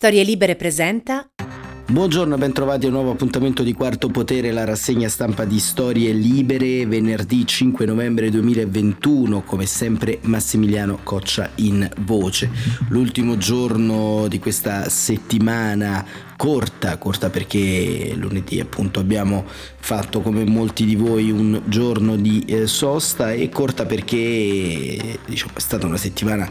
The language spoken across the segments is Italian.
Storie Libere presenta Buongiorno, bentrovati a un nuovo appuntamento di Quarto Potere, la rassegna stampa di Storie Libere, venerdì 5 novembre 2021, come sempre Massimiliano Coccia in voce. L'ultimo giorno di questa settimana corta, corta perché lunedì appunto abbiamo fatto come molti di voi un giorno di eh, sosta e corta perché diciamo, è stata una settimana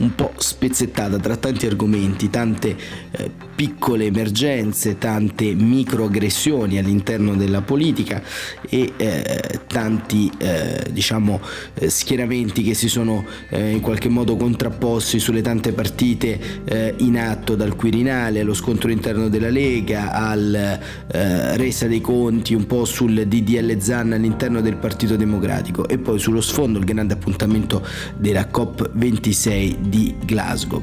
un po' spezzettata tra tanti argomenti, tante eh, piccole emergenze, tante microaggressioni all'interno della politica e eh, tanti eh, diciamo eh, schieramenti che si sono eh, in qualche modo contrapposti sulle tante partite in atto dal Quirinale allo scontro interno della Lega al eh, resa dei conti un po' sul DDL Zan all'interno del Partito Democratico e poi sullo sfondo il grande appuntamento della COP26 di Glasgow.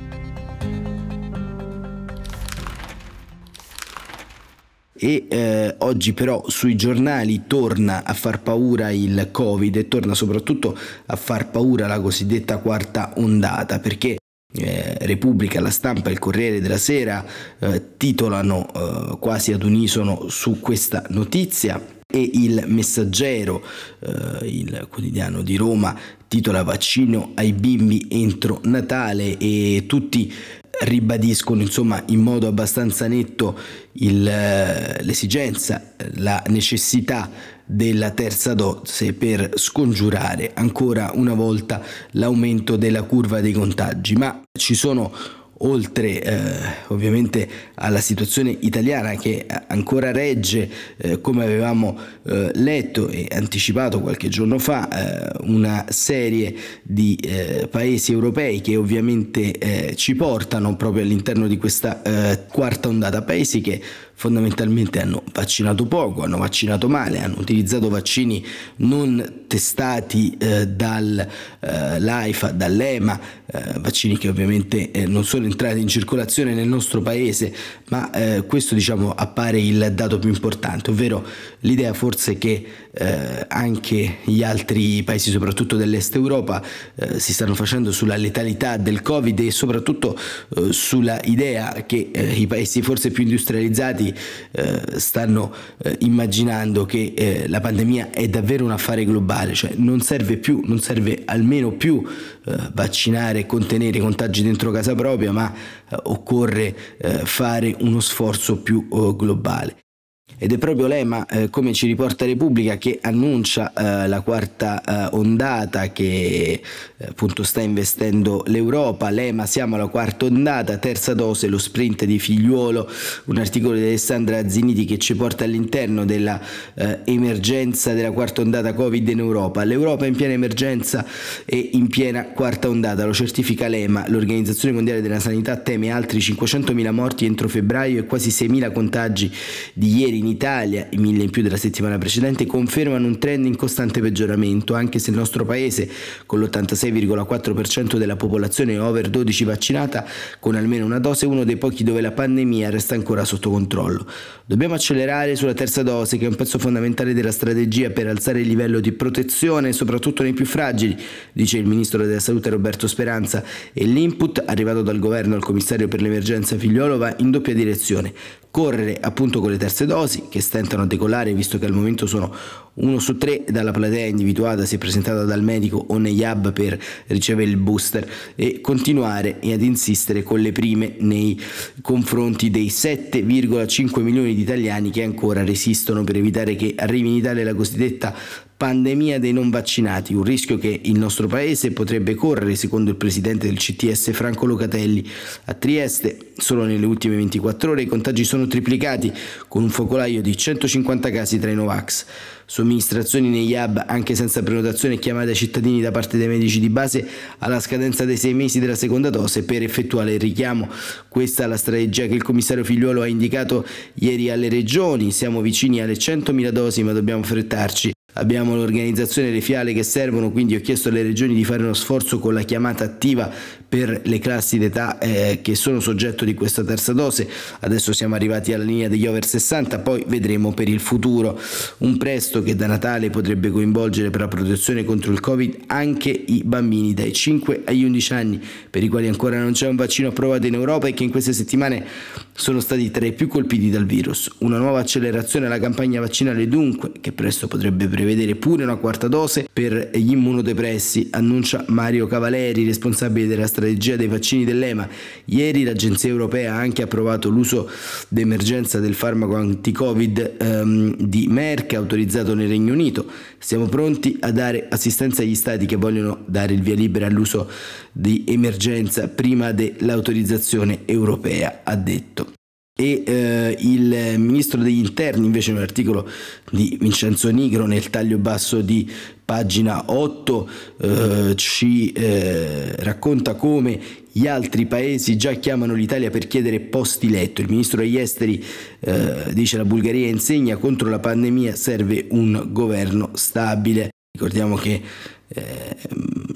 e eh, oggi però sui giornali torna a far paura il Covid e torna soprattutto a far paura la cosiddetta quarta ondata perché eh, Repubblica, La Stampa e il Corriere della Sera eh, titolano eh, quasi ad unisono su questa notizia e il Messaggero, eh, il quotidiano di Roma, titola Vaccino ai bimbi entro Natale e tutti ribadiscono insomma in modo abbastanza netto il, eh, l'esigenza, la necessità della terza dose per scongiurare ancora una volta l'aumento della curva dei contagi, ma ci sono oltre eh, ovviamente alla situazione italiana che ancora regge, eh, come avevamo eh, letto e anticipato qualche giorno fa, eh, una serie di eh, paesi europei che ovviamente eh, ci portano proprio all'interno di questa quarta ondata, paesi che fondamentalmente hanno vaccinato poco, hanno vaccinato male, hanno utilizzato vaccini non testati eh, dall'AIFA, eh, dall'EMA, eh, vaccini che ovviamente eh, non sono entrati in circolazione nel nostro paese, ma eh, questo diciamo appare il dato più importante, ovvero l'idea forse che eh, anche gli altri paesi, soprattutto dell'est Europa, si stanno facendo sulla letalità del Covid e soprattutto sulla idea che i paesi forse più industrializzati eh, stanno eh, immaginando che eh, la pandemia è davvero un affare globale, cioè non serve più, non serve almeno più eh, vaccinare e contenere i contagi dentro casa propria, ma eh, occorre eh, fare uno sforzo più globale. Ed è proprio l'EMA, eh, come ci riporta Repubblica, che annuncia eh, la quarta eh, ondata che eh, appunto sta investendo l'Europa. L'EMA siamo alla quarta ondata, terza dose, lo sprint di figliuolo, un articolo di Alessandra Ziniti che ci porta all'interno della eh, della quarta ondata Covid in Europa. L'Europa è in piena emergenza e in piena quarta ondata, lo certifica l'EMA. L'Organizzazione Mondiale della Sanità teme altri 500.000 morti entro febbraio e quasi 6.000 contagi di ieri Italia, i mille in più della settimana precedente, confermano un trend in costante peggioramento, anche se il nostro paese, con l'86,4% della popolazione over 12 vaccinata, con almeno una dose, è uno dei pochi dove la pandemia resta ancora sotto controllo. Dobbiamo accelerare sulla terza dose, che è un pezzo fondamentale della strategia per alzare il livello di protezione, soprattutto nei più fragili, dice il ministro della Salute Roberto Speranza, e l'input arrivato dal governo al commissario per l'emergenza Figliolo va in doppia direzione correre appunto con le terze dosi che stentano a decolare visto che al momento sono uno su tre dalla platea individuata è presentata dal medico o negli hub per ricevere il booster e continuare ad insistere con le prime nei confronti dei 7,5 milioni di italiani che ancora resistono per evitare che arrivi in Italia la cosiddetta pandemia dei non vaccinati, un rischio che il nostro paese potrebbe correre secondo il presidente del CTS Franco Locatelli. A Trieste solo nelle ultime 24 ore i contagi sono triplicati con un focolaio di 150 casi tra i Novax. Somministrazioni negli hub anche senza prenotazione e chiamate ai cittadini da parte dei medici di base alla scadenza dei sei mesi della seconda dose per effettuare il richiamo. Questa è la strategia che il commissario Figliuolo ha indicato ieri alle regioni. Siamo vicini alle 100.000 dosi ma dobbiamo frettarci abbiamo l'organizzazione e le fiale che servono, quindi ho chiesto alle regioni di fare uno sforzo con la chiamata attiva per le classi d'età eh, che sono soggetto di questa terza dose. Adesso siamo arrivati alla linea degli over 60, poi vedremo per il futuro un presto che da Natale potrebbe coinvolgere per la protezione contro il Covid anche i bambini dai 5 agli 11 anni, per i quali ancora non c'è un vaccino approvato in Europa e che in queste settimane sono stati tra i più colpiti dal virus. Una nuova accelerazione alla campagna vaccinale dunque, che presto potrebbe prevedere pure una quarta dose per gli immunodepressi, annuncia Mario Cavaleri, responsabile della strategia dei vaccini dell'EMA. Ieri l'Agenzia Europea ha anche approvato l'uso d'emergenza del farmaco anti-Covid ehm, di Merck, autorizzato nel Regno Unito. Siamo pronti a dare assistenza agli stati che vogliono dare il via libera all'uso di emergenza prima dell'autorizzazione europea, ha detto. E eh, il ministro degli interni invece in un articolo di Vincenzo Nigro nel taglio basso di pagina 8 eh, ci eh, racconta come gli altri paesi già chiamano l'Italia per chiedere posti letto. Il ministro degli esteri eh, dice la Bulgaria insegna contro la pandemia serve un governo stabile. Ricordiamo che eh,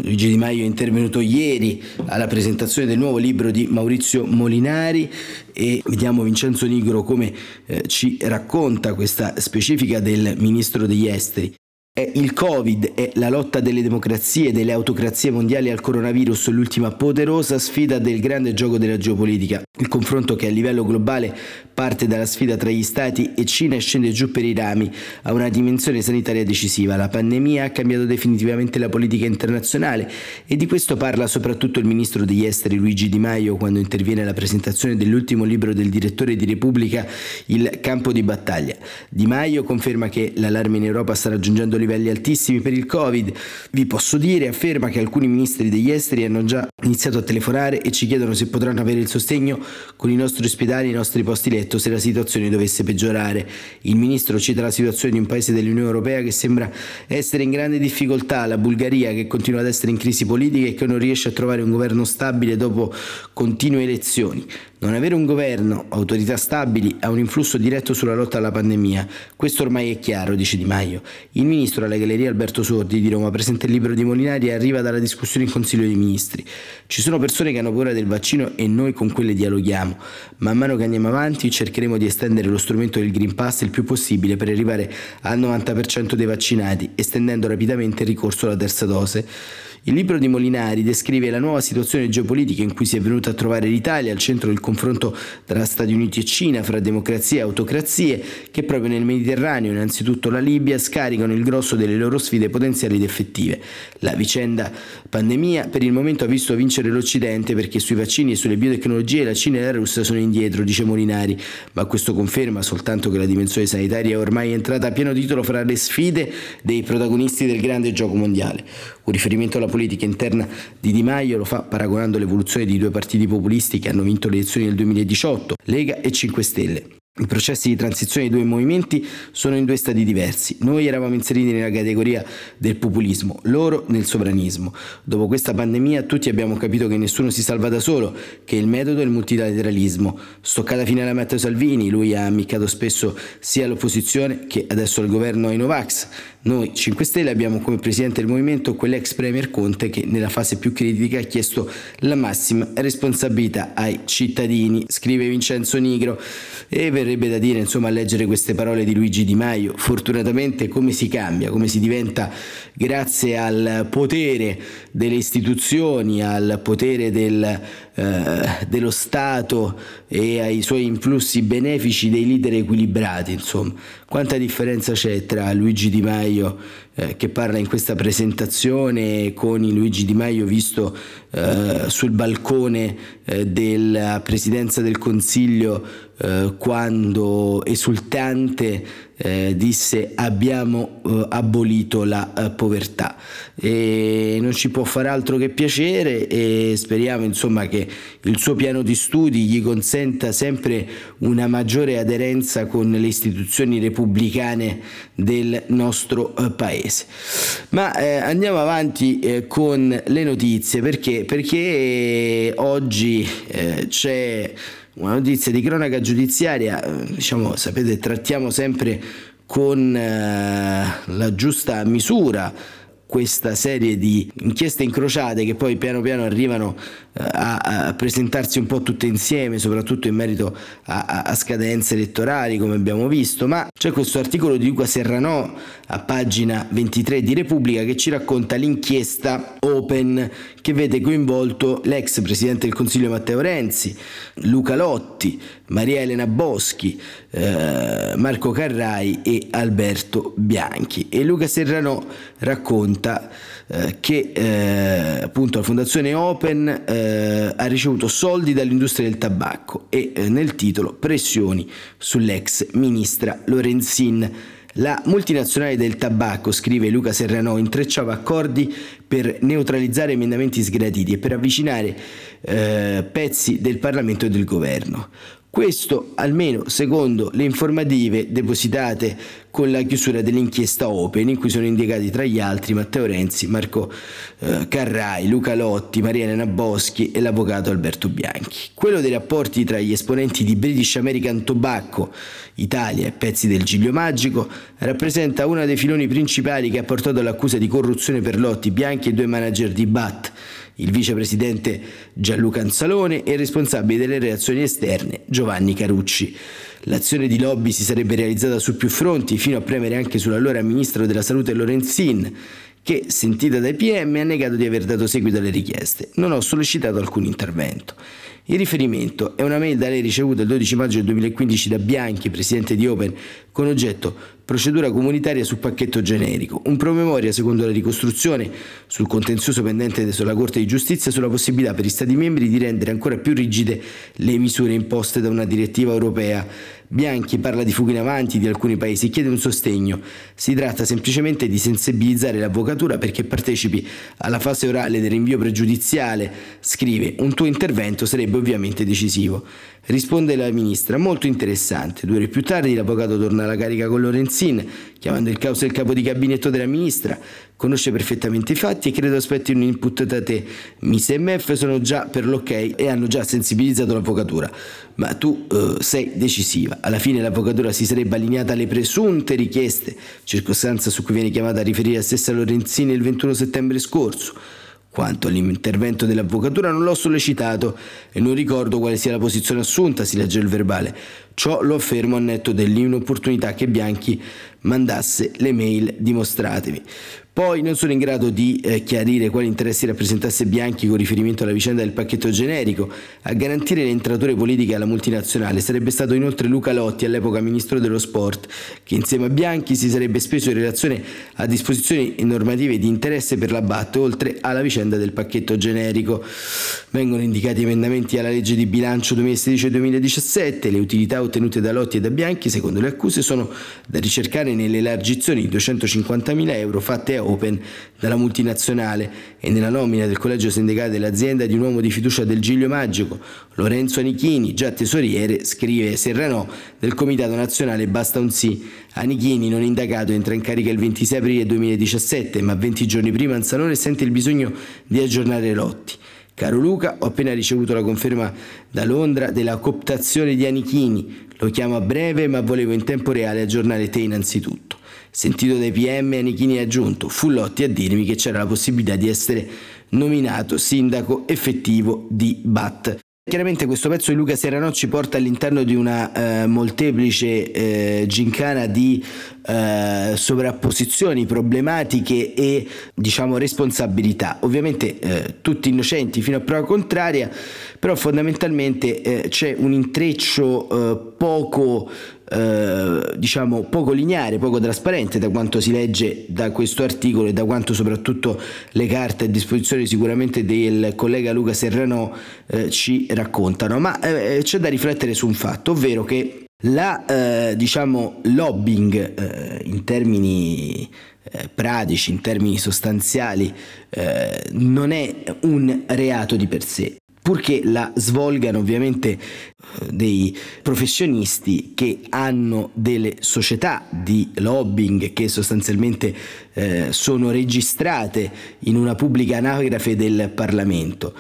Luigi Di Maio è intervenuto ieri alla presentazione del nuovo libro di Maurizio Molinari e vediamo Vincenzo Nigro come eh, ci racconta questa specifica del ministro degli esteri. È il Covid e la lotta delle democrazie e delle autocrazie mondiali al coronavirus l'ultima poderosa sfida del grande gioco della geopolitica. Il confronto che a livello globale parte dalla sfida tra gli Stati e Cina e scende giù per i rami ha una dimensione sanitaria decisiva. La pandemia ha cambiato definitivamente la politica internazionale e di questo parla soprattutto il ministro degli esteri Luigi Di Maio quando interviene alla presentazione dell'ultimo libro del direttore di Repubblica Il campo di battaglia. Di Maio conferma che l'allarme in Europa sta raggiungendo livelli altissimi per il Covid. Vi posso dire, afferma che alcuni ministri degli esteri hanno già iniziato a telefonare e ci chiedono se potranno avere il sostegno con i nostri ospedali e i nostri posti letto se la situazione dovesse peggiorare. Il ministro cita la situazione di un paese dell'Unione Europea che sembra essere in grande difficoltà, la Bulgaria che continua ad essere in crisi politica e che non riesce a trovare un governo stabile dopo continue elezioni. Non avere un governo, autorità stabili, ha un influsso diretto sulla lotta alla pandemia. Questo ormai è chiaro, dice Di Maio. Il ministro alla Galleria Alberto Sordi di Roma presenta il libro di Molinari e arriva dalla discussione in Consiglio dei Ministri. Ci sono persone che hanno paura del vaccino e noi con quelle dialoghiamo. Man mano che andiamo avanti cercheremo di estendere lo strumento del Green Pass il più possibile per arrivare al 90% dei vaccinati, estendendo rapidamente il ricorso alla terza dose. Il libro di Molinari descrive la nuova situazione geopolitica in cui si è venuta a trovare l'Italia al centro del confronto tra Stati Uniti e Cina, fra democrazie e autocrazie, che proprio nel Mediterraneo, innanzitutto la Libia, scaricano il grosso delle loro sfide potenziali ed effettive. La vicenda pandemia per il momento ha visto vincere l'Occidente perché sui vaccini e sulle biotecnologie la Cina e la Russia sono indietro, dice Molinari, ma questo conferma soltanto che la dimensione sanitaria è ormai entrata a pieno titolo fra le sfide dei protagonisti del grande gioco mondiale. Un riferimento alla politica interna di Di Maio lo fa paragonando l'evoluzione di due partiti populisti che hanno vinto le elezioni nel 2018, Lega e 5 Stelle. I processi di transizione dei due movimenti sono in due stadi diversi. Noi eravamo inseriti nella categoria del populismo, loro nel sovranismo. Dopo questa pandemia tutti abbiamo capito che nessuno si salva da solo, che il metodo è il multilateralismo. Stoccata fine alla Matteo Salvini, lui ha ammiccato spesso sia all'opposizione che adesso al governo ai Novax. Noi 5 Stelle abbiamo come presidente del movimento quell'ex premier Conte che nella fase più critica ha chiesto la massima responsabilità ai cittadini, scrive Vincenzo Nigro. E verrebbe da dire, insomma, a leggere queste parole di Luigi Di Maio, fortunatamente come si cambia, come si diventa grazie al potere delle istituzioni, al potere del, eh, dello Stato e ai suoi influssi benefici dei leader equilibrati, insomma. Quanta differenza c'è tra Luigi Di Maio eh, che parla in questa presentazione con il Luigi Di Maio visto eh, sul balcone eh, della Presidenza del Consiglio eh, quando esultante eh, disse abbiamo eh, abolito la eh, povertà e non ci può fare altro che piacere e speriamo insomma che il suo piano di studi gli consenta sempre una maggiore aderenza con le istituzioni repubblicane del nostro eh, paese. Ma andiamo avanti con le notizie. Perché? Perché oggi c'è una notizia di cronaca giudiziaria, eh, diciamo, sapete, trattiamo sempre con eh, la giusta misura questa serie di inchieste incrociate che poi piano piano arrivano a, a presentarsi un po' tutte insieme, soprattutto in merito a, a, scadenze elettorali, come abbiamo visto. Ma c'è questo articolo di Luca Serranò a pagina 23 di Repubblica che ci racconta l'inchiesta Open che vede coinvolto l'ex presidente del Consiglio Matteo Renzi, Luca Lotti, Maria Elena Boschi, eh, Marco Carrai e Alberto Bianchi. E Luca Serranò racconta eh, che eh, appunto la Fondazione Open eh, ha ricevuto soldi dall'industria del tabacco e eh, nel titolo pressioni sull'ex ministra Lorenzin. La multinazionale del tabacco, scrive Luca Serrano, intrecciava accordi per neutralizzare emendamenti sgraditi e per avvicinare eh, pezzi del Parlamento e del governo. Questo almeno secondo le informative depositate con la chiusura dell'inchiesta Open in cui sono indicati tra gli altri Matteo Renzi, Marco eh, Carrai, Luca Lotti, Maria Elena Boschi e l'avvocato Alberto Bianchi. Quello dei rapporti tra gli esponenti di British American Tobacco, Italia e pezzi del Giglio Magico rappresenta uno dei filoni principali che ha portato all'accusa di corruzione per Lotti, Bianchi e due manager di BAT il vicepresidente Gianluca Anzalone e il responsabile delle relazioni esterne Giovanni Carucci. L'azione di lobby si sarebbe realizzata su più fronti, fino a premere anche sull'allora ministro della Salute Lorenzin, che, sentita dai PM, ha negato di aver dato seguito alle richieste. Non ho sollecitato alcun intervento. Il riferimento è una mail da lei ricevuta il 12 maggio 2015 da Bianchi, presidente di Open, con oggetto procedura comunitaria sul pacchetto generico, un promemoria secondo la ricostruzione sul contenzioso pendente sulla Corte di Giustizia sulla possibilità per gli Stati membri di rendere ancora più rigide le misure imposte da una direttiva europea Bianchi parla di fughe in avanti di alcuni paesi chiede un sostegno. Si tratta semplicemente di sensibilizzare l'avvocatura perché partecipi alla fase orale del rinvio pregiudiziale. Scrive, un tuo intervento sarebbe ovviamente decisivo. Risponde la ministra, molto interessante. Due ore più tardi l'avvocato torna alla carica con Lorenzin, chiamando il caos del capo di gabinetto della ministra. Conosce perfettamente i fatti e credo aspetti un input da te. MIS e MEF sono già per l'ok e hanno già sensibilizzato l'avvocatura. Ma tu uh, sei decisiva. Alla fine l'avvocatura si sarebbe allineata alle presunte richieste, circostanza su cui viene chiamata a riferire la stessa Lorenzini il 21 settembre scorso. Quanto all'intervento dell'avvocatura non l'ho sollecitato e non ricordo quale sia la posizione assunta, si legge il verbale. Ciò lo affermo a netto dell'inopportunità che Bianchi mandasse le mail dimostratevi. Poi non sono in grado di eh, chiarire quali interessi rappresentasse Bianchi con riferimento alla vicenda del pacchetto generico. A garantire le entrature politiche alla multinazionale sarebbe stato inoltre Luca Lotti, all'epoca ministro dello sport, che insieme a Bianchi si sarebbe speso in relazione a disposizioni normative di interesse per la BAT, oltre alla vicenda del pacchetto generico. Vengono indicati emendamenti alla legge di bilancio 2016-2017, le utilità ottenute da Lotti e da Bianchi, secondo le accuse, sono da ricercare nell'elargizione di 250.000 euro fatte a Open dalla multinazionale e nella nomina del collegio sindacale dell'azienda di un uomo di fiducia del Giglio Magico, Lorenzo Anichini, già tesoriere, scrive Serranò del Comitato Nazionale Basta un sì. Anichini, non indagato, entra in carica il 26 aprile 2017, ma 20 giorni prima Anzalone sente il bisogno di aggiornare Lotti. Caro Luca, ho appena ricevuto la conferma da Londra della cooptazione di Anichini. Lo chiamo a breve, ma volevo in tempo reale aggiornare te innanzitutto. Sentito dai PM, Anichini ha aggiunto, fu Lotti a dirmi che c'era la possibilità di essere nominato sindaco effettivo di BAT. Chiaramente questo pezzo di Luca Serrano ci porta all'interno di una eh, molteplice eh, gincana di eh, sovrapposizioni, problematiche e diciamo responsabilità. Ovviamente eh, tutti innocenti fino a prova contraria, però fondamentalmente eh, c'è un intreccio eh, poco eh, diciamo poco lineare, poco trasparente da quanto si legge da questo articolo e da quanto soprattutto le carte a disposizione sicuramente del collega Luca Serrano eh, ci raccontano. Ma eh, c'è da riflettere su un fatto, ovvero che la eh, diciamo lobbying eh, in termini eh, pratici, in termini sostanziali, eh, non è un reato di per sé purché la svolgano ovviamente eh, dei professionisti che hanno delle società di lobbying che sostanzialmente eh, sono registrate in una pubblica anagrafe del Parlamento.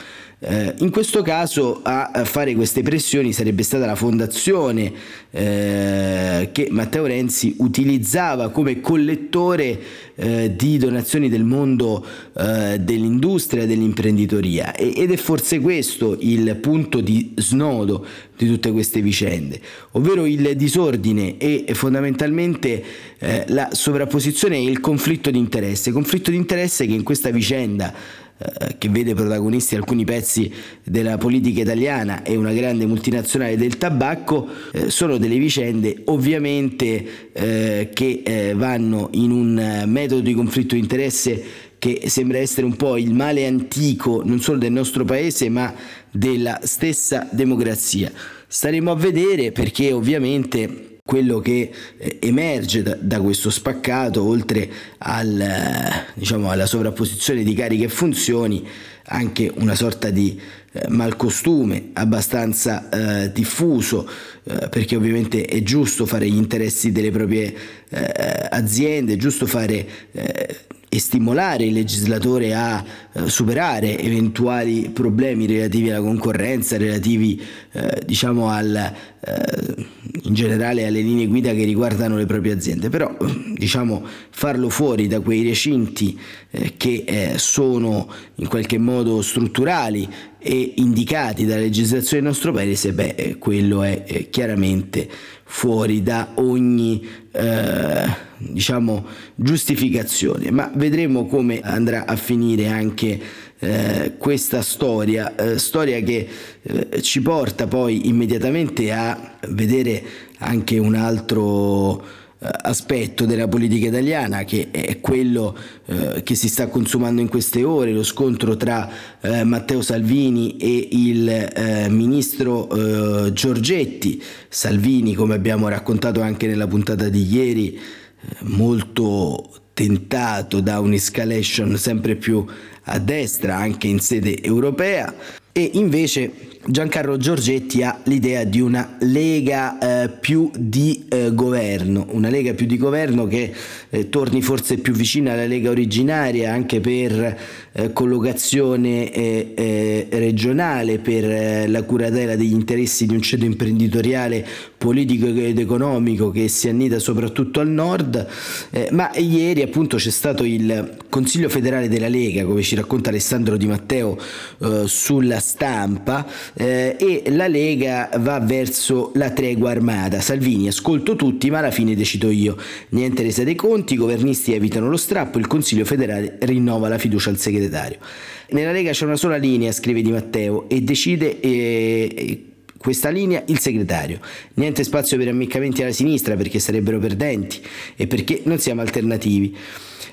Eh, in questo caso a fare queste pressioni sarebbe stata la fondazione eh, che Matteo Renzi utilizzava come collettore eh, di donazioni del mondo eh, dell'industria dell'imprenditoria. E, ed è forse questo il punto di snodo di tutte queste vicende, ovvero il disordine e fondamentalmente eh, la sovrapposizione e il conflitto di interesse, conflitto di interesse che in questa vicenda eh, che vede protagonisti alcuni pezzi della politica italiana e una grande multinazionale del tabacco, eh, sono delle vicende ovviamente eh, che eh, vanno in un metodo di conflitto di interesse che sembra essere un po' il male antico non solo del nostro paese ma della stessa democrazia. Staremo a vedere perché ovviamente quello che eh, emerge da, da, questo spaccato, oltre al, diciamo, alla sovrapposizione di cariche e funzioni, anche una sorta di eh, malcostume abbastanza eh, diffuso, eh, perché ovviamente è giusto fare gli interessi delle proprie eh, aziende, è giusto fare eh, e stimolare il legislatore a eh, superare eventuali problemi relativi alla concorrenza, relativi eh, diciamo al, eh, in generale alle linee guida che riguardano le proprie aziende, però diciamo farlo fuori da quei recinti eh, che eh, sono in qualche modo strutturali e indicati dalla legislazione del nostro paese, beh, eh, quello è chiaramente fuori da ogni eh, diciamo giustificazione. Ma vedremo come andrà a finire anche eh, questa storia eh, storia che eh, ci porta poi immediatamente a vedere anche un altro aspetto della politica italiana che è quello eh, che si sta consumando in queste ore, lo scontro tra eh, Matteo Salvini e il eh, ministro eh, Giorgetti. Salvini, come abbiamo raccontato anche nella puntata di ieri, eh, molto tentato da un'escalation sempre più a destra anche in sede europea e invece Giancarlo Giorgetti ha l'idea di una lega eh, più di eh, governo, una lega più di governo che eh, torni forse più vicina alla lega originaria anche per eh, collocazione eh, eh, regionale, per la curatela degli interessi di un ceto imprenditoriale, politico ed economico che si annida soprattutto al nord, ma ieri appunto c'è stato il Consiglio federale della Lega, come ci racconta Alessandro Di Matteo sulla stampa, eh, e la Lega va verso la tregua armata. Salvini, ascolto tutti, ma alla fine decido io. Niente resa dei conti, i governisti evitano lo strappo, il Consiglio federale rinnova la fiducia al segretario. Nella Lega c'è una sola linea, scrive Di Matteo, e decide... Eh, questa linea il segretario. Niente spazio per ammiccamenti alla sinistra perché sarebbero perdenti e perché non siamo alternativi.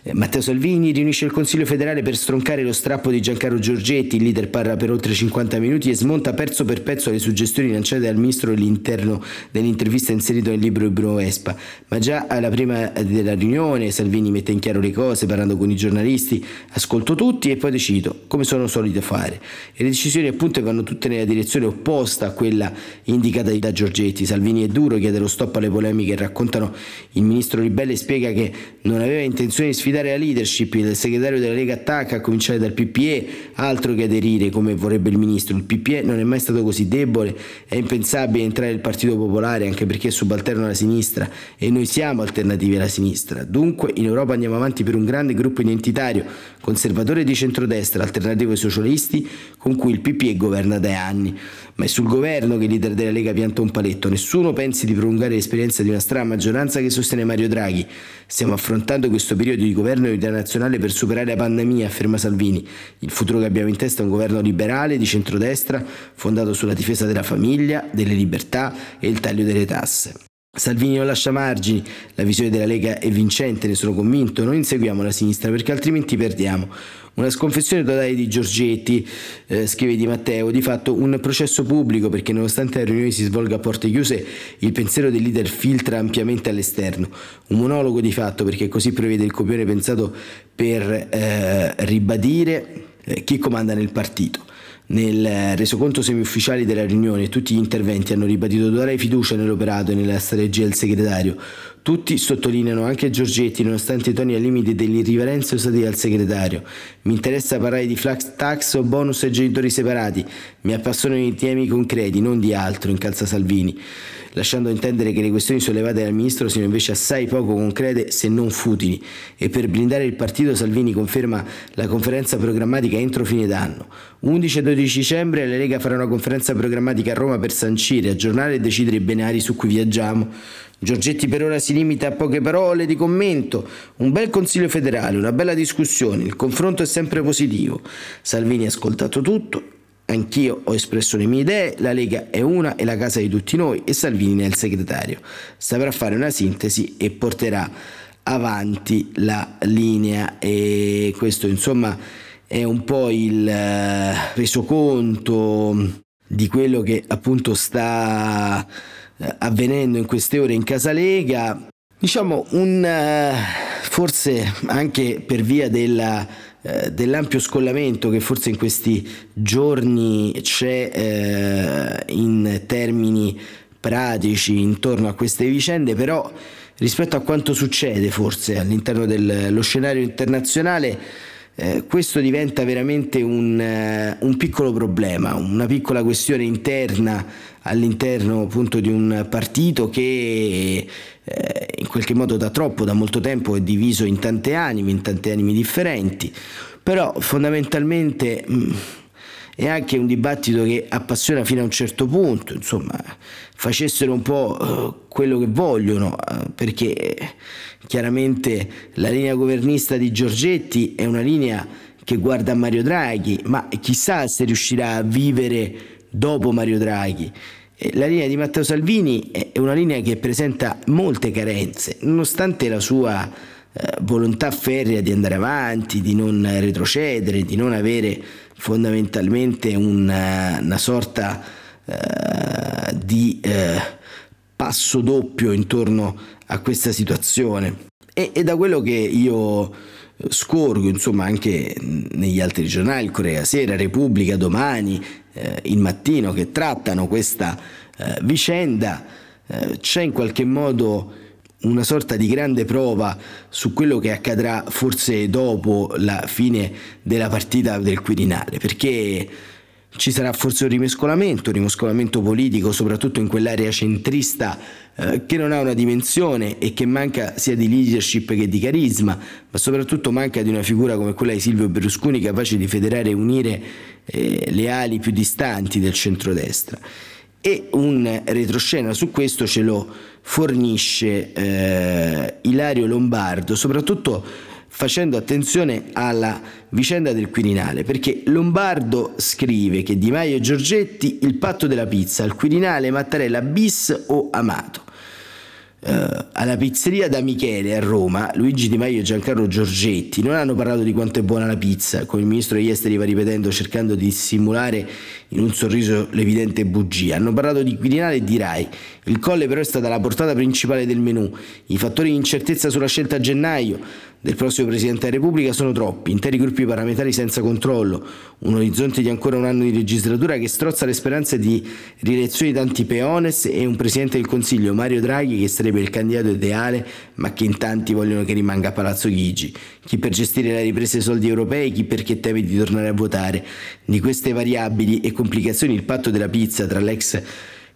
Eh, Matteo Salvini riunisce il Consiglio federale per stroncare lo strappo di Giancarlo Giorgetti, il leader parla per oltre 50 minuti e smonta pezzo per pezzo le suggestioni lanciate dal ministro dell'interno nell'intervista inserita nel libro Bruno Vespa. Ma già alla prima della riunione Salvini mette in chiaro le cose parlando con i giornalisti, ascolto tutti e poi decido, come sono solito fare. E le decisioni appunto vanno tutte nella direzione opposta a quella indicata da Giorgetti. Salvini è duro, chiede lo stop alle polemiche e raccontano il ministro Ribelle spiega che non aveva intenzione di sfidare la leadership, il segretario della Lega attacca a cominciare dal PPE, altro che aderire come vorrebbe il ministro. Il PPE non è mai stato così debole, è impensabile entrare nel Partito Popolare anche perché è subalterno alla sinistra e noi siamo alternativi alla sinistra. Dunque in Europa andiamo avanti per un grande gruppo identitario, conservatore di centrodestra, alternativo ai socialisti, con cui il PPE governa da anni ma è sul governo che il leader della Lega pianta un paletto. Nessuno pensi di prolungare l'esperienza di una strana maggioranza che sostiene Mario Draghi. Stiamo affrontando questo periodo di governo di unità nazionale per superare la pandemia, afferma Salvini. Il futuro che abbiamo in testa è un governo liberale, di centrodestra, fondato sulla difesa della famiglia, delle libertà e il taglio delle tasse. Salvini non lascia margini, la visione della Lega è vincente, ne sono convinto, non inseguiamo la sinistra perché altrimenti perdiamo. Una sconfessione totale di Giorgetti, eh, scrive Di Matteo, di fatto un processo pubblico perché nonostante la riunione si svolga a porte chiuse, il pensiero del leader filtra ampiamente all'esterno. Un monologo di fatto perché così prevede il copione pensato per eh, ribadire eh, chi comanda nel partito. Nel resoconto semiufficiale della riunione tutti gli interventi hanno ribadito dare fiducia nell'operato e nella strategia del segretario. Tutti sottolineano anche Giorgetti, nonostante i toni al limite dell'irriverenza usati dal segretario. Mi interessa parlare di flax tax o bonus ai genitori separati. Mi appassionano i temi concreti, non di altro, incalza Salvini lasciando intendere che le questioni sollevate dal ministro siano invece assai poco concrete se non futili e per blindare il partito Salvini conferma la conferenza programmatica entro fine d'anno. 11 e 12 dicembre la Lega farà una conferenza programmatica a Roma per sancire, aggiornare e decidere i binari su cui viaggiamo. Giorgetti per ora si limita a poche parole di commento, un bel consiglio federale, una bella discussione, il confronto è sempre positivo. Salvini ha ascoltato tutto, Anch'io ho espresso le mie idee, la Lega è una e la casa di tutti noi e Salvini è il segretario. Saprà fare una sintesi e porterà avanti la linea e questo insomma è un po' il eh, resoconto di quello che appunto sta eh, avvenendo in queste ore in Casa Lega. Diciamo un eh, forse anche per via della eh, dell'ampio scollamento che forse in questi giorni c'è eh, in termini pratici intorno a queste vicende, però rispetto a quanto succede forse all'interno dello scenario internazionale, eh, questo diventa veramente un, eh, un, piccolo problema, una piccola questione interna all'interno appunto di un partito che eh, in qualche modo da troppo, da molto tempo è diviso in tante anime, in tante anime differenti, però fondamentalmente mh, mm, è anche un dibattito che appassiona fino a un certo punto, insomma, facessero un po' uh, quello che vogliono, uh, perché chiaramente la linea governista di Giorgetti è una linea che guarda Mario Draghi, ma chissà se riuscirà a vivere dopo Mario Draghi. La linea di Matteo Salvini è una linea che presenta molte carenze, nonostante la sua eh, volontà ferrea di andare avanti, di non retrocedere, di non avere fondamentalmente una, una sorta eh, di eh, passo doppio intorno a questa situazione. E, e da quello che io scorgo, insomma, anche negli altri giornali, Corriere Sera, Repubblica, Domani, eh, il Mattino, che trattano questa eh, vicenda, eh, c'è in qualche modo una sorta di grande prova su quello che accadrà forse dopo la fine della partita del Quirinale, perché ci sarà forse un rimescolamento, un rimescolamento politico, soprattutto in quell'area centrista eh, che non ha una dimensione e che manca sia di leadership che di carisma, ma soprattutto manca di una figura come quella di Silvio Berlusconi capace di federare e unire eh, le ali più distanti del centrodestra. E un retroscena su questo ce lo fornisce eh, Ilario Lombardo, soprattutto facendo attenzione alla vicenda del Quirinale, perché Lombardo scrive che Di Maio e Giorgetti il patto della pizza, al Quirinale Mattarella bis o Amato. Uh, alla pizzeria da Michele a Roma, Luigi Di Maio e Giancarlo Giorgetti non hanno parlato di quanto è buona la pizza, come il ministro degli esteri va ripetendo cercando di simulare in un sorriso l'evidente bugia. Hanno parlato di Quirinale e di Rai. Il colle però è stata la portata principale del menù. I fattori di incertezza sulla scelta a gennaio del prossimo Presidente della Repubblica sono troppi, interi gruppi parlamentari senza controllo, un orizzonte di ancora un anno di legislatura che strozza le speranze di rielezione di tanti peones e un Presidente del Consiglio, Mario Draghi, che sarebbe il candidato ideale, ma che in tanti vogliono che rimanga a Palazzo Chigi. Chi per gestire la ripresa dei soldi europei, chi perché teme di tornare a votare. Di queste variabili e complicazioni il patto della pizza tra l'ex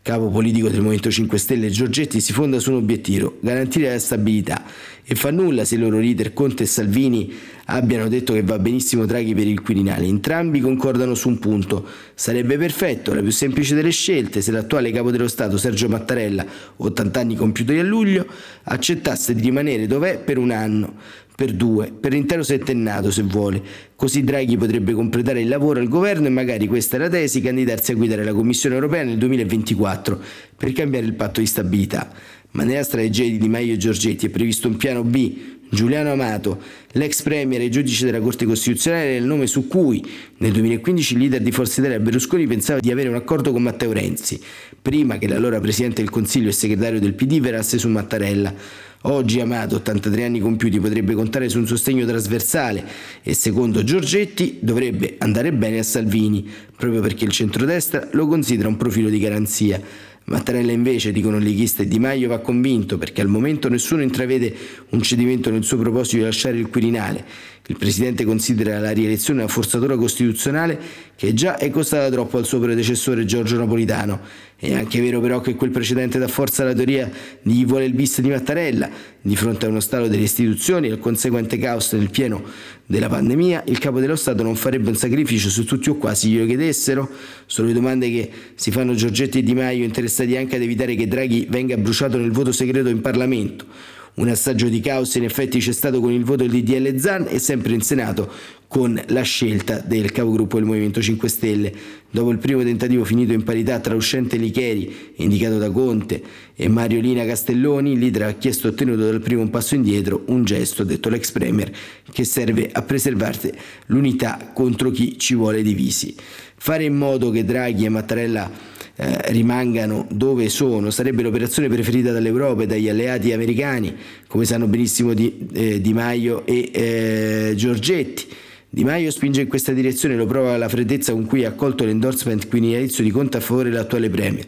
capo politico del Movimento 5 Stelle Giorgetti si fonda su un obiettivo, garantire la stabilità e fa nulla se i loro leader Conte e Salvini abbiano detto che va benissimo Draghi per il Quirinale. Entrambi concordano su un punto. Sarebbe perfetto, la più semplice delle scelte, se l'attuale capo dello Stato Sergio Mattarella, 80 anni compiuti a luglio, accettasse di rimanere dov'è per un anno per due, per l'intero settennato se vuole. Così Draghi potrebbe completare il lavoro al governo e magari questa è la tesi, candidarsi a guidare la Commissione europea nel 2024 per cambiare il patto di stabilità. Ma nella strategia di Di Maio e Giorgetti è previsto un piano B. Giuliano Amato, l'ex premier e giudice della Corte Costituzionale, è il nome su cui nel 2015 il leader di Forza Italia Berlusconi pensava di avere un accordo con Matteo Renzi, prima che l'allora Presidente del Consiglio e segretario del PD verasse su Mattarella. Oggi Amato, 83 anni compiuti, potrebbe contare su un sostegno trasversale e secondo Giorgetti dovrebbe andare bene a Salvini, proprio perché il centrodestra lo considera un profilo di garanzia. Mattarella invece, dicono leghisti, Di Maio va convinto perché al momento nessuno intravede un cedimento nel suo proposito di lasciare il Quirinale. Il Presidente considera la rielezione una forzatura costituzionale che già è costata troppo al suo predecessore Giorgio Napolitano. È anche vero però che quel precedente dà forza alla teoria di chi vuole il bis di Mattarella. Di fronte a uno stallo delle istituzioni e al conseguente caos nel pieno della pandemia, il capo dello Stato non farebbe un sacrificio se tutti o quasi glielo chiedessero? Sono le domande che si fanno Giorgetti e Di Maio interessati anche ad evitare che Draghi venga bruciato nel voto segreto in Parlamento. Un assaggio di caos in effetti c'è stato con il voto di DL Zan e sempre in Senato con la scelta del capogruppo del Movimento 5 Stelle. Dopo il primo tentativo finito in parità tra uscente Licheri, indicato da Conte, e Mariolina Castelloni, leader ha chiesto ottenuto dal primo un passo indietro, un gesto, detto l'ex premier, che serve a preservare l'unità contro chi ci vuole divisi. Fare in modo che Draghi e Mattarella eh, rimangano dove sono sarebbe l'operazione preferita dall'Europa e dagli alleati americani, come sanno benissimo Di, eh, Di Maio e eh, Giorgetti. Di Maio spinge in questa direzione, lo prova la freddezza con cui ha accolto l'endorsement quirinalizio di Conte a favore dell'attuale Premier.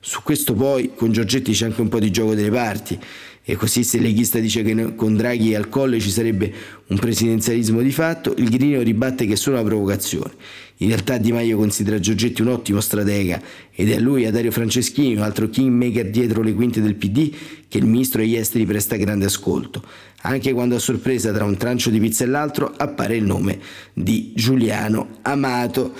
Su questo poi con Giorgetti c'è anche un po' di gioco delle parti e così se il leghista dice che con Draghi al colle ci sarebbe un presidenzialismo di fatto, il Grino ribatte che è solo una provocazione. In realtà Di Maio considera Giorgetti un ottimo stratega ed è a lui, a Dario Franceschini, un altro kingmaker dietro le quinte del PD, che il ministro degli esteri presta grande ascolto, anche quando a sorpresa tra un trancio di pizza e l'altro appare il nome di Giuliano Amato.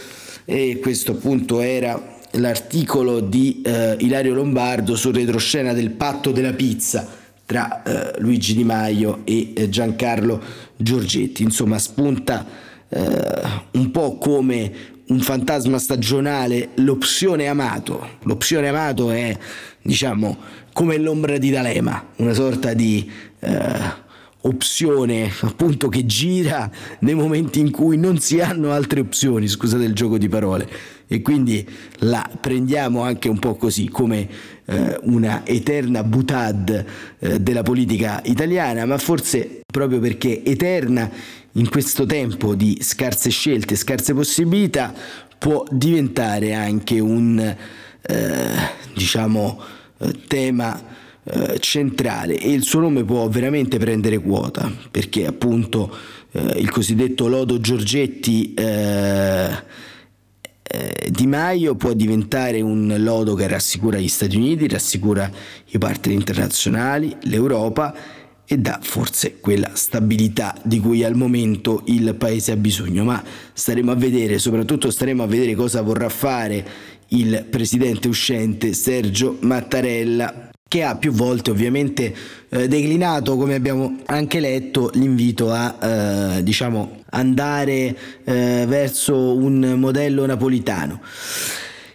E questo appunto era l'articolo di eh, Ilario Lombardo sul retroscena del patto della pizza tra eh, Luigi Di Maio e eh, Giancarlo Giorgetti. Insomma, spunta eh, un po' come un fantasma stagionale l'opzione amato. L'opzione amato è, diciamo, come l'ombra di D'Alema, una sorta di eh, opzione appunto che gira nei momenti in cui non si hanno altre opzioni, scusate il gioco di parole, e quindi la prendiamo anche un po' così come eh, una eterna butad eh, della politica italiana, ma forse proprio perché eterna in questo tempo di scarse scelte, scarse possibilità, può diventare anche un eh, diciamo eh, tema eh, centrale e il suo nome può veramente prendere quota perché appunto eh, il cosiddetto lodo Giorgetti eh, eh, Di Maio può diventare un lodo che rassicura gli Stati Uniti, rassicura i partner internazionali, l'Europa e dà forse quella stabilità di cui al momento il paese ha bisogno, ma staremo a vedere, soprattutto staremo a vedere cosa vorrà fare il presidente uscente Sergio Mattarella che ha più volte ovviamente eh, declinato, come abbiamo anche letto, l'invito a eh, diciamo andare eh, verso un modello napolitano.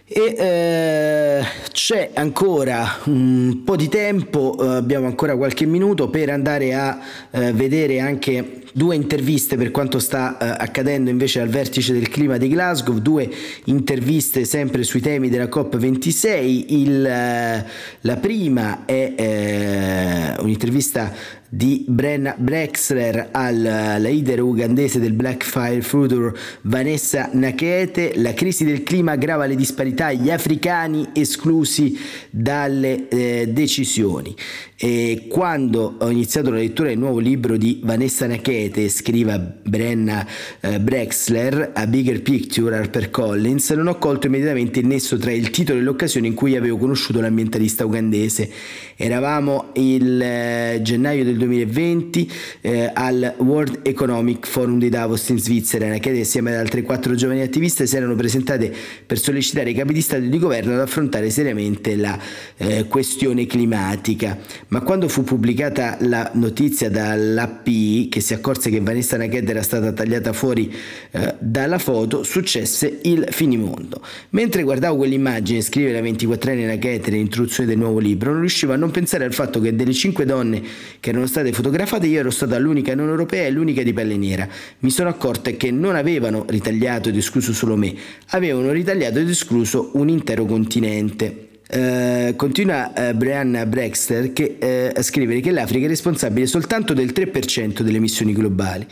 E eh, c'è ancora un po' di tempo, eh, abbiamo ancora qualche minuto per andare a eh, vedere anche due interviste per quanto sta eh, accadendo invece al vertice del clima di Glasgow, due interviste sempre sui temi della COP26. Il, la prima è un'intervista di Brenna Brexler al leader ugandese del Black Fire Future Vanessa Nakete, la crisi del clima aggrava le disparità, gli africani esclusi dalle eh, decisioni. E quando ho iniziato la lettura del nuovo libro di Vanessa Nakete, scriva Brenna eh, Brexler, A Bigger Picture HarperCollins, non ho colto immediatamente il nesso tra il titolo e l'occasione in cui avevo conosciuto l'ambientalista ugandese. Eravamo il eh, gennaio del 2020 eh, al World Economic Forum di Davos in Svizzera. Nakete insieme ad altre quattro giovani attiviste si erano presentate per sollecitare i capi di Stato e di governo ad affrontare seriamente la eh, questione climatica. Ma quando fu pubblicata la notizia dall'API che si accorse che Vanessa Naked era stata tagliata fuori eh, dalla foto, successe il finimondo. Mentre guardavo quell'immagine, scrive la 24enne Naked nell'introduzione del nuovo libro, non riuscivo a non pensare al fatto che delle cinque donne che erano state fotografate io ero stata l'unica non europea e l'unica di pelle nera. Mi sono accorta che non avevano ritagliato ed escluso solo me, avevano ritagliato ed escluso un intero continente Eh, continua eh, Brianna Brexter che, eh, a scrivere che l'Africa è responsabile soltanto del 3% delle emissioni globali.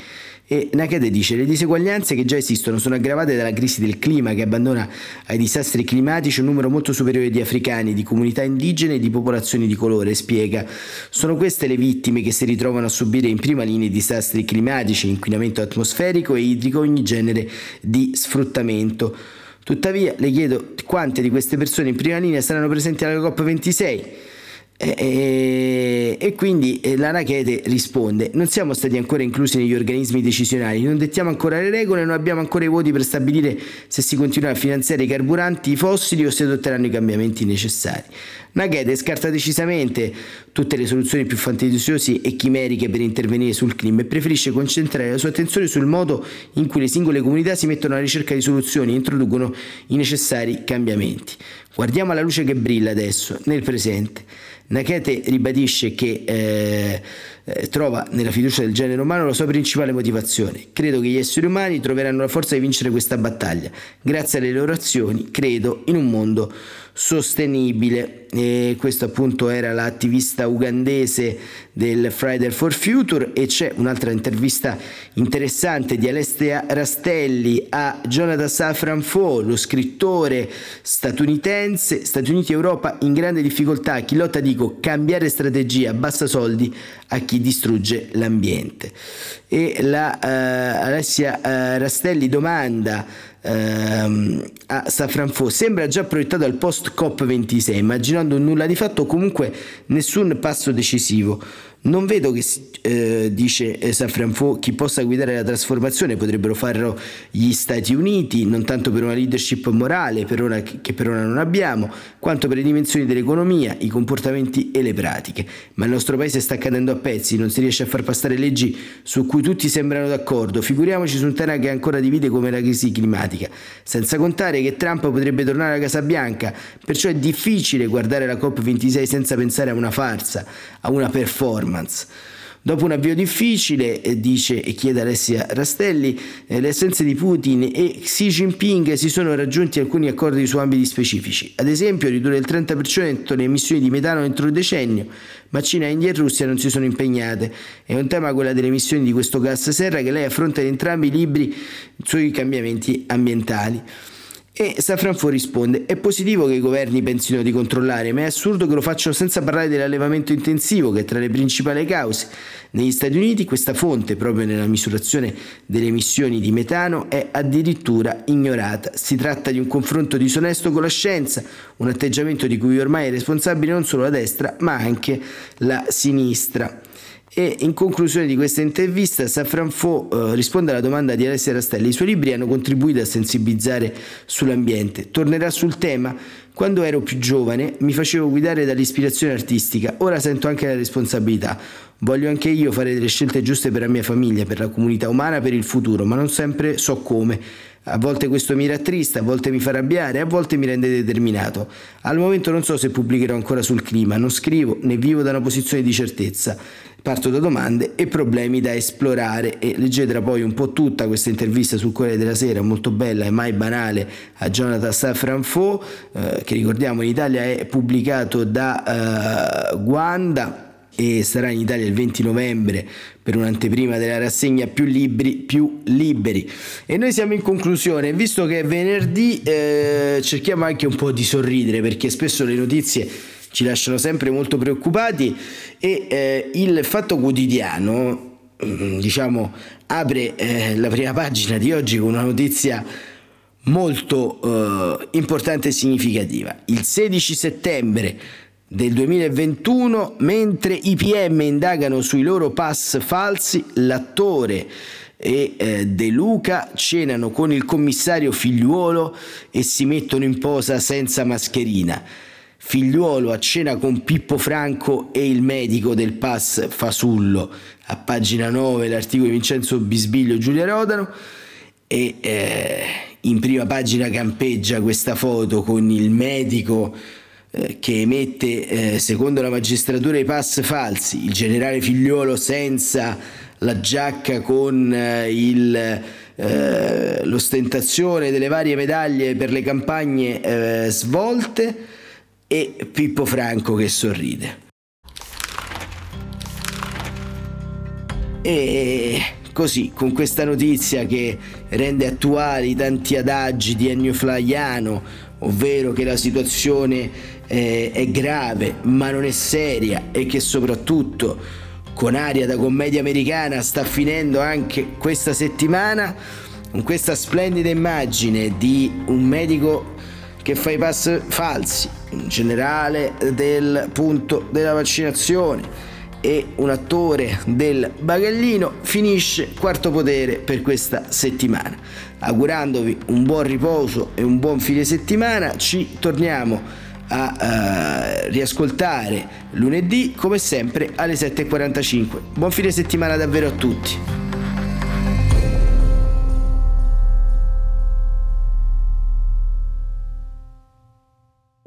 E Nakade dice le diseguaglianze che già esistono sono aggravate dalla crisi del clima che abbandona ai disastri climatici un numero molto superiore di africani, di comunità indigene e di popolazioni di colore. Spiega, sono queste le vittime che si ritrovano a subire in prima linea i disastri climatici, inquinamento atmosferico e idrico, ogni genere di sfruttamento. Tuttavia le chiedo quante di queste persone in prima linea saranno presenti alla COP26 e, e, quindi eh, la Rachete risponde: Non siamo stati ancora inclusi negli organismi decisionali, non dettiamo ancora le regole, non abbiamo ancora i voti per stabilire se si continuerà a finanziare i carburanti fossili o se adotteranno i cambiamenti necessari. Naghete scarta decisamente tutte le soluzioni più fantasiose e chimeriche per intervenire sul clima e preferisce concentrare la sua attenzione sul modo in cui le singole comunità si mettono alla ricerca di soluzioni e introducono i necessari cambiamenti. Guardiamo alla luce che brilla adesso, nel presente. Nakete ribadisce che eh, eh, trova nella fiducia del genere umano la sua principale motivazione. Credo che gli esseri umani troveranno la forza di vincere questa battaglia. Grazie alle loro azioni, credo in un mondo sostenibile. E questo appunto era l'attivista ugandese del Friday for Future e c'è un'altra intervista interessante di Alessia Rastelli a Jonathan Safran Foer, lo scrittore statunitense, Stati Uniti e Europa in grande difficoltà, chi lotta dico cambiare strategia, basta soldi a chi distrugge l'ambiente. E la uh, Alessia uh, Rastelli domanda ehm, a Safranfo sembra già proiettato al post COP26, immaginando un nulla di fatto comunque nessun passo decisivo. Non vedo che, eh, dice eh, Safranfo, chi possa guidare la trasformazione potrebbero farlo gli Stati Uniti, non tanto per una leadership morale per ora, che per ora non abbiamo, quanto per le dimensioni dell'economia, i comportamenti e le pratiche. Ma il nostro paese sta cadendo a pezzi, non si riesce a far passare leggi su cui tutti sembrano d'accordo, figuriamoci su un tema che ancora divide come la crisi climatica. Senza contare che Trump potrebbe tornare alla Casa Bianca, perciò è difficile guardare la COP26 senza pensare a una farsa, a una performance performance. Dopo un avvio difficile, eh, dice e chiede Alessia Rastelli, eh, le assenze di Putin e Xi Jinping si sono raggiunti alcuni accordi su ambiti specifici, ad esempio ridurre il 30% le emissioni di metano entro il decennio, ma Cina, India e Russia non si sono impegnate. È un tema quella delle emissioni di questo gas serra che lei affronta in entrambi i libri sui cambiamenti ambientali. E Safranfo risponde: È positivo che i governi pensino di controllare, ma è assurdo che lo facciano senza parlare dell'allevamento intensivo, che è tra le principali cause. Negli Stati Uniti questa fonte, proprio nella misurazione delle emissioni di metano, è addirittura ignorata. Si tratta di un confronto disonesto con la scienza, un atteggiamento di cui ormai è responsabile non solo la destra, ma anche la sinistra. E in conclusione di questa intervista, Safran Fo eh, risponde alla domanda di Alessia Rastelli. I suoi libri hanno contribuito a sensibilizzare sull'ambiente. Tornerà sul tema? Quando ero più giovane mi facevo guidare dall'ispirazione artistica, ora sento anche la responsabilità. Voglio anche io fare delle scelte giuste per la mia famiglia, per la comunità umana, per il futuro, ma non sempre so come. A volte questo mi rattrista, a volte mi fa arrabbiare, a volte mi rende determinato. Al momento non so se pubblicherò ancora sul clima, non scrivo né vivo da una posizione di certezza. Parto da domande e problemi da esplorare. E leggetela poi un po' tutta questa intervista sul Corriere della Sera, molto bella e mai banale, a Jonathan Safran eh, che ricordiamo in Italia è pubblicato da eh, Guanda e sarà in Italia il 20 novembre per un'anteprima della rassegna più libri più liberi. E noi siamo in conclusione. Visto che è venerdì eh, cerchiamo anche un po' di sorridere perché spesso le notizie ci lasciano sempre molto preoccupati e eh, il Fatto Quotidiano mm, diciamo apre eh, la prima pagina di oggi con una notizia molto eh, importante e significativa. Il 16 settembre del 2021, mentre i PM indagano sui loro pass falsi, l'attore e eh, De Luca cenano con il commissario figliuolo e si mettono in posa senza mascherina. Figliuolo a cena con Pippo Franco e il medico del pass Fasullo. A pagina 9 l'articolo di Vincenzo Bisbiglio e Giulia Rodano. E eh, in prima pagina campeggia questa foto con il medico eh, che emette, eh, secondo la magistratura, i pass falsi, il generale figliolo senza la giacca con eh, il, eh, l'ostentazione delle varie medaglie per le campagne eh, svolte, e Pippo Franco che sorride. E così, con questa notizia che rende attuali tanti adagi di Ennio Flaiano, ovvero che la situazione eh, è grave ma non è seria e che soprattutto con aria da commedia americana sta finendo anche questa settimana, con questa splendida immagine di un medico che fa i pass falsi, un generale del punto della vaccinazione e un attore del bagaglino finisce quarto potere per questa settimana. Augurandovi un buon riposo e un buon fine settimana, ci torniamo a uh, riascoltare lunedì come sempre alle 7.45. Buon fine settimana davvero a tutti.